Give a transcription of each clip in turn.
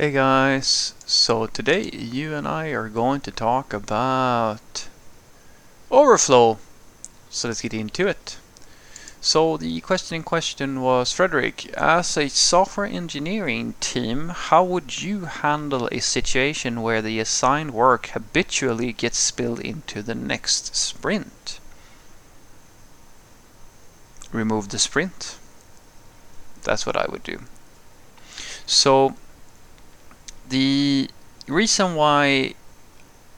Hey guys, so today you and I are going to talk about overflow. So let's get into it. So the question in question was Frederick, as a software engineering team, how would you handle a situation where the assigned work habitually gets spilled into the next sprint? Remove the sprint. That's what I would do. So the reason why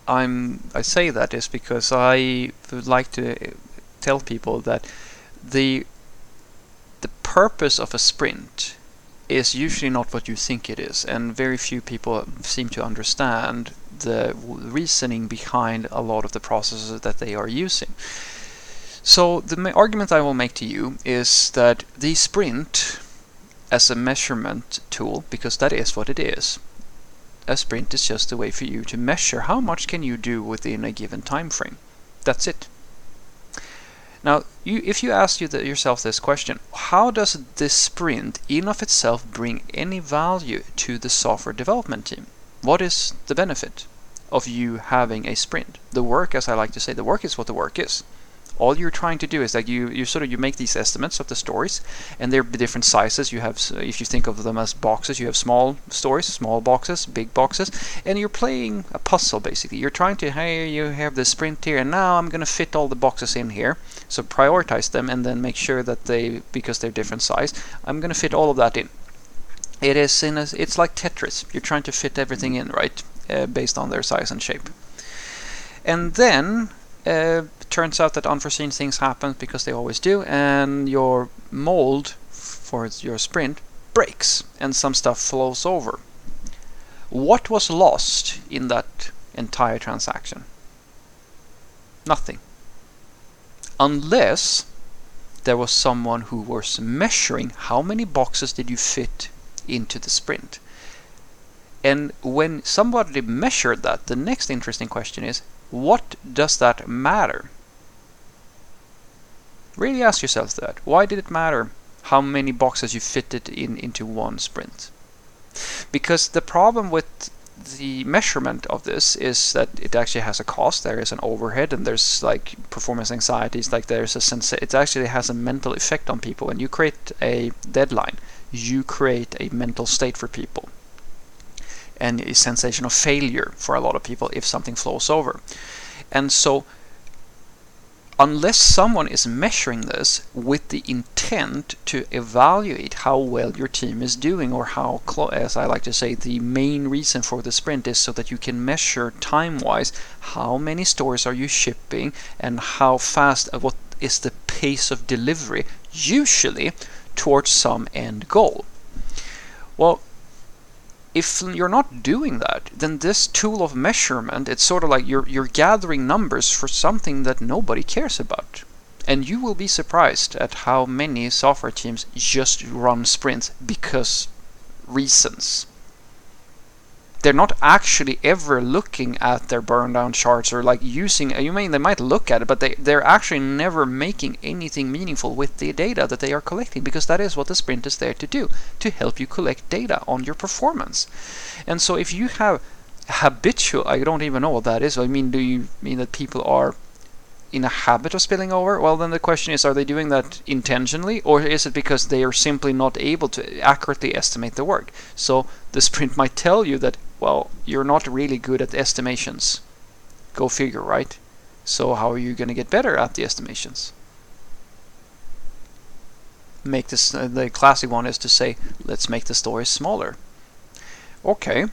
I'm I say that is because I would like to uh, tell people that the the purpose of a sprint is usually not what you think it is, and very few people seem to understand the reasoning behind a lot of the processes that they are using. So the argument I will make to you is that the sprint as a measurement tool, because that is what it is, a sprint is just a way for you to measure how much can you do within a given time frame. That's it. Now, you, if you ask you the, yourself this question, how does this sprint in of itself bring any value to the software development team? What is the benefit of you having a sprint? The work, as I like to say, the work is what the work is all you're trying to do is that you, you sort of you make these estimates of the stories and they're different sizes. You have if you think of them as boxes you have small stories small boxes big boxes and you're playing a puzzle basically. You're trying to hey you have the sprint here and now I'm going to fit all the boxes in here. So prioritize them and then make sure that they because they're different size I'm going to fit all of that in. It is in a, it's like Tetris. You're trying to fit everything in right uh, based on their size and shape. And then uh, turns out that unforeseen things happen because they always do, and your mold for your sprint breaks and some stuff flows over. What was lost in that entire transaction? Nothing. Unless there was someone who was measuring how many boxes did you fit into the sprint. And when somebody measured that, the next interesting question is, what does that matter? Really ask yourself that. Why did it matter how many boxes you fitted in into one sprint? Because the problem with the measurement of this is that it actually has a cost. There is an overhead, and there's like performance anxieties. Like there's a sense. It actually has a mental effect on people. When you create a deadline, you create a mental state for people, and a sensation of failure for a lot of people if something flows over. And so unless someone is measuring this with the intent to evaluate how well your team is doing or how as I like to say the main reason for the sprint is so that you can measure time wise how many stores are you shipping and how fast uh, what is the pace of delivery usually towards some end goal well if you're not doing that, then this tool of measurement, it's sort of like you're, you're gathering numbers for something that nobody cares about. And you will be surprised at how many software teams just run sprints because reasons they're not actually ever looking at their burn down charts or like using you mean they might look at it but they they're actually never making anything meaningful with the data that they are collecting because that is what the sprint is there to do to help you collect data on your performance. And so if you have habitual i don't even know what that is. I mean do you mean that people are in a habit of spilling over, well, then the question is are they doing that intentionally or is it because they are simply not able to accurately estimate the work? So the sprint might tell you that, well, you're not really good at estimations. Go figure, right? So how are you going to get better at the estimations? Make this uh, the classic one is to say, let's make the story smaller. Okay,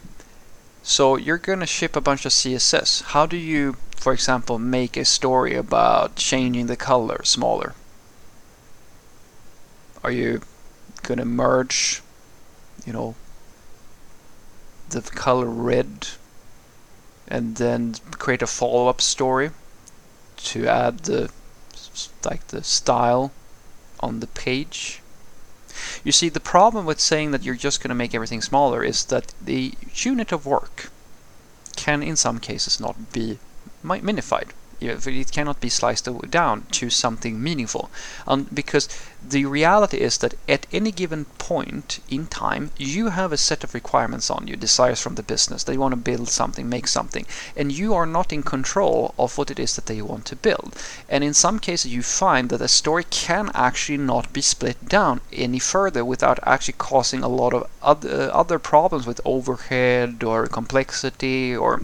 so you're going to ship a bunch of CSS. How do you for example, make a story about changing the color smaller? Are you going to merge, you know, the color red and then create a follow-up story to add the like the style on the page? You see, the problem with saying that you're just going to make everything smaller is that the unit of work can in some cases not be minified. It cannot be sliced down to something meaningful. Um, because the reality is that at any given point in time, you have a set of requirements on you, desires from the business. They want to build something, make something, and you are not in control of what it is that they want to build. And in some cases, you find that a story can actually not be split down any further without actually causing a lot of other, other problems with overhead or complexity or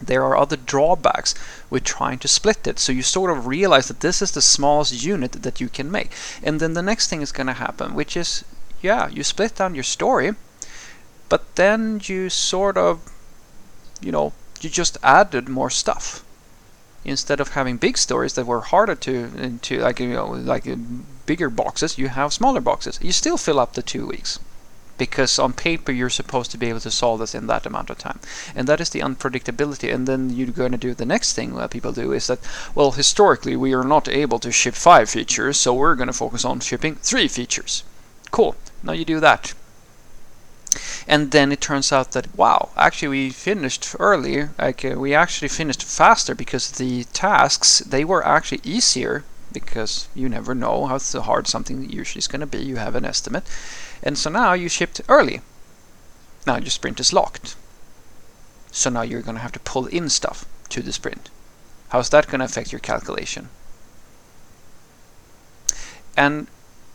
there are other drawbacks with trying to split it. So you sort of realize that this is the smallest unit that you can make. And then the next thing is going to happen, which is, yeah, you split down your story, but then you sort of, you know, you just added more stuff. Instead of having big stories that were harder to, to like, you know, like bigger boxes, you have smaller boxes. You still fill up the two weeks because on paper you're supposed to be able to solve this in that amount of time. And that is the unpredictability. And then you're going to do the next thing that people do is that well historically we are not able to ship five features so we're going to focus on shipping three features. Cool. Now you do that. And then it turns out that wow actually we finished earlier like uh, we actually finished faster because the tasks they were actually easier because you never know how hard something usually is going to be. You have an estimate and so now you shipped early. Now your sprint is locked. So now you're going to have to pull in stuff to the sprint. How's that going to affect your calculation? And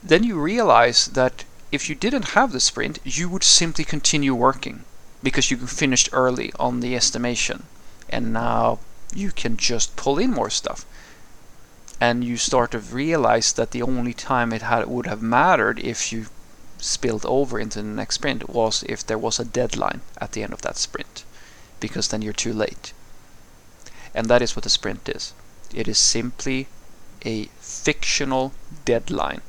then you realize that if you didn't have the sprint, you would simply continue working because you finished early on the estimation. And now you can just pull in more stuff. And you start to realize that the only time it had, would have mattered if you spilled over into the next sprint was if there was a deadline at the end of that sprint, because then you're too late. And that is what a sprint is. It is simply a fictional deadline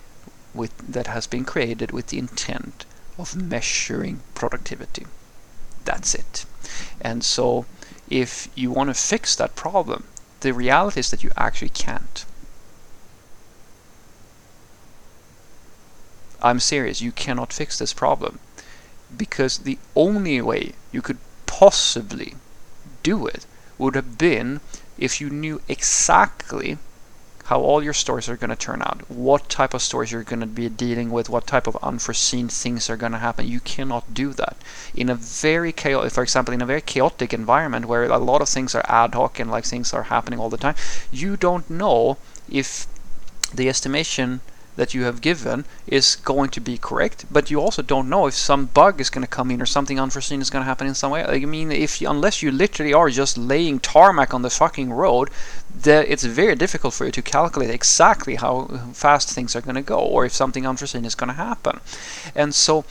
with, that has been created with the intent of measuring productivity. That's it. And so if you want to fix that problem, the reality is that you actually can't. I'm serious, you cannot fix this problem. Because the only way you could possibly do it would have been if you knew exactly how all your stories are going to turn out, what type of stories you're going to be dealing with, what type of unforeseen things are going to happen. You cannot do that in a very chaotic, for example, in a very chaotic environment where a lot of things are ad hoc and like things are happening all the time. You don't know if the estimation that you have given is going to be correct, but you also don't know if some bug is going to come in or something unforeseen is going to happen in some way. I mean, if you, unless you literally are just laying tarmac on the fucking road, it's very difficult for you to calculate exactly how fast things are going to go or if something unforeseen is going to happen. And so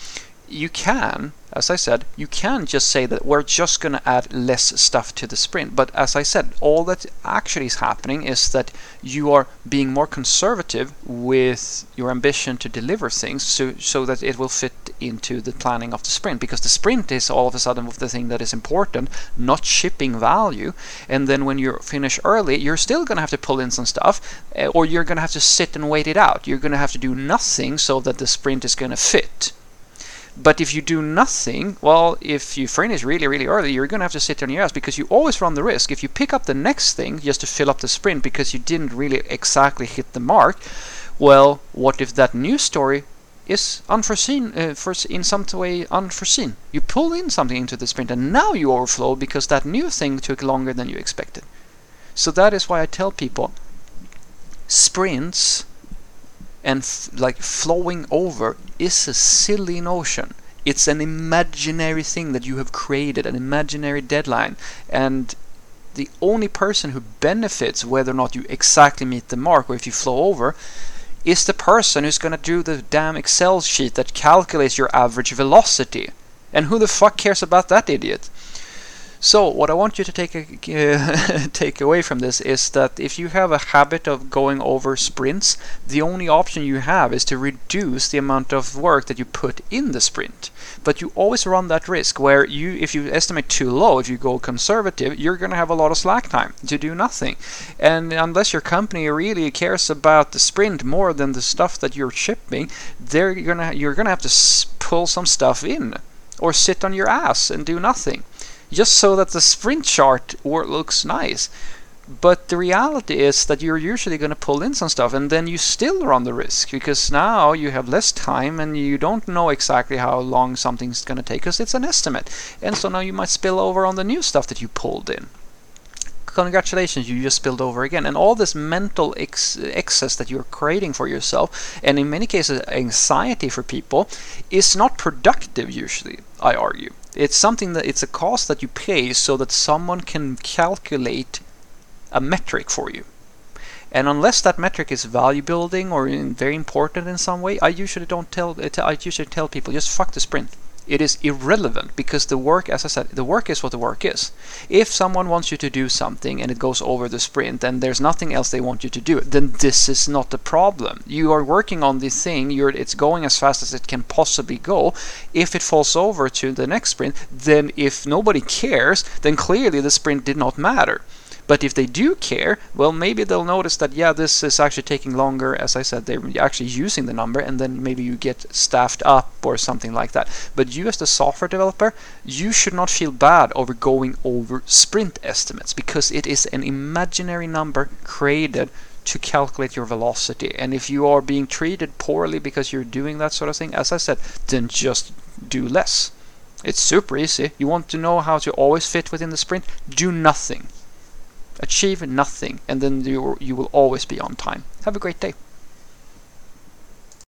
you can, as I said, you can just say that we're just going to add less stuff to the sprint. But as I said, all that actually is happening is that you are being more conservative with your ambition to deliver things so, so that it will fit into the planning of the sprint. Because the sprint is all of a sudden the thing that is important, not shipping value. And then when you finish early, you're still going to have to pull in some stuff, eh, or you're going to have to sit and wait it out. You're going to have to do nothing so that the sprint is going to fit. But if you do nothing, well, if you finish really, really early, you're going to have to sit on your ass because you always run the risk. If you pick up the next thing just to fill up the sprint because you didn't really exactly hit the mark, well, what if that new story is unforeseen, uh, in some way unforeseen? You pull in something into the sprint and now you overflow because that new thing took longer than you expected. So that is why I tell people sprints and like flowing over is a silly notion. It's an imaginary thing that you have created, an imaginary deadline, and the only person who benefits whether or not you exactly meet the mark or if you flow over is the person who's going to do the damn Excel sheet that calculates your average velocity. And who the fuck cares about that idiot? So what I want you to take a, uh, take away from this is that if you have a habit of going over sprints, the only option you have is to reduce the amount of work that you put in the sprint. But you always run that risk where you, if you estimate too low, if you go conservative, you're going to have a lot of slack time to do nothing. And unless your company really cares about the sprint more than the stuff that you're shipping, they're gonna you're gonna have to pull some stuff in or sit on your ass and do nothing just so that the sprint chart looks nice. But the reality is that you're usually going to pull in some stuff and then you still run the risk because now you have less time and you don't know exactly how long something's going to take because it's an estimate. And so now you might spill over on the new stuff that you pulled in congratulations, you just spilled over again. And all this mental ex excess that you're creating for yourself, and in many cases, anxiety for people, is not productive usually, I argue. It's something that it's a cost that you pay so that someone can calculate a metric for you. And unless that metric is value building or very important in some way, I usually don't tell. I usually tell people just fuck the sprint it is irrelevant because the work, as I said, the work is what the work is. If someone wants you to do something and it goes over the sprint and there's nothing else they want you to do, then this is not the problem. You are working on this thing, it's going as fast as it can possibly go. If it falls over to the next sprint, then if nobody cares, then clearly the sprint did not matter. But if they do care, well, maybe they'll notice that, yeah, this is actually taking longer. As I said, they're actually using the number, and then maybe you get staffed up or something like that. But you, as the software developer, you should not feel bad over going over sprint estimates because it is an imaginary number created to calculate your velocity. And if you are being treated poorly because you're doing that sort of thing, as I said, then just do less. It's super easy. You want to know how to always fit within the sprint? Do nothing achieve nothing, and then you, you will always be on time. Have a great day.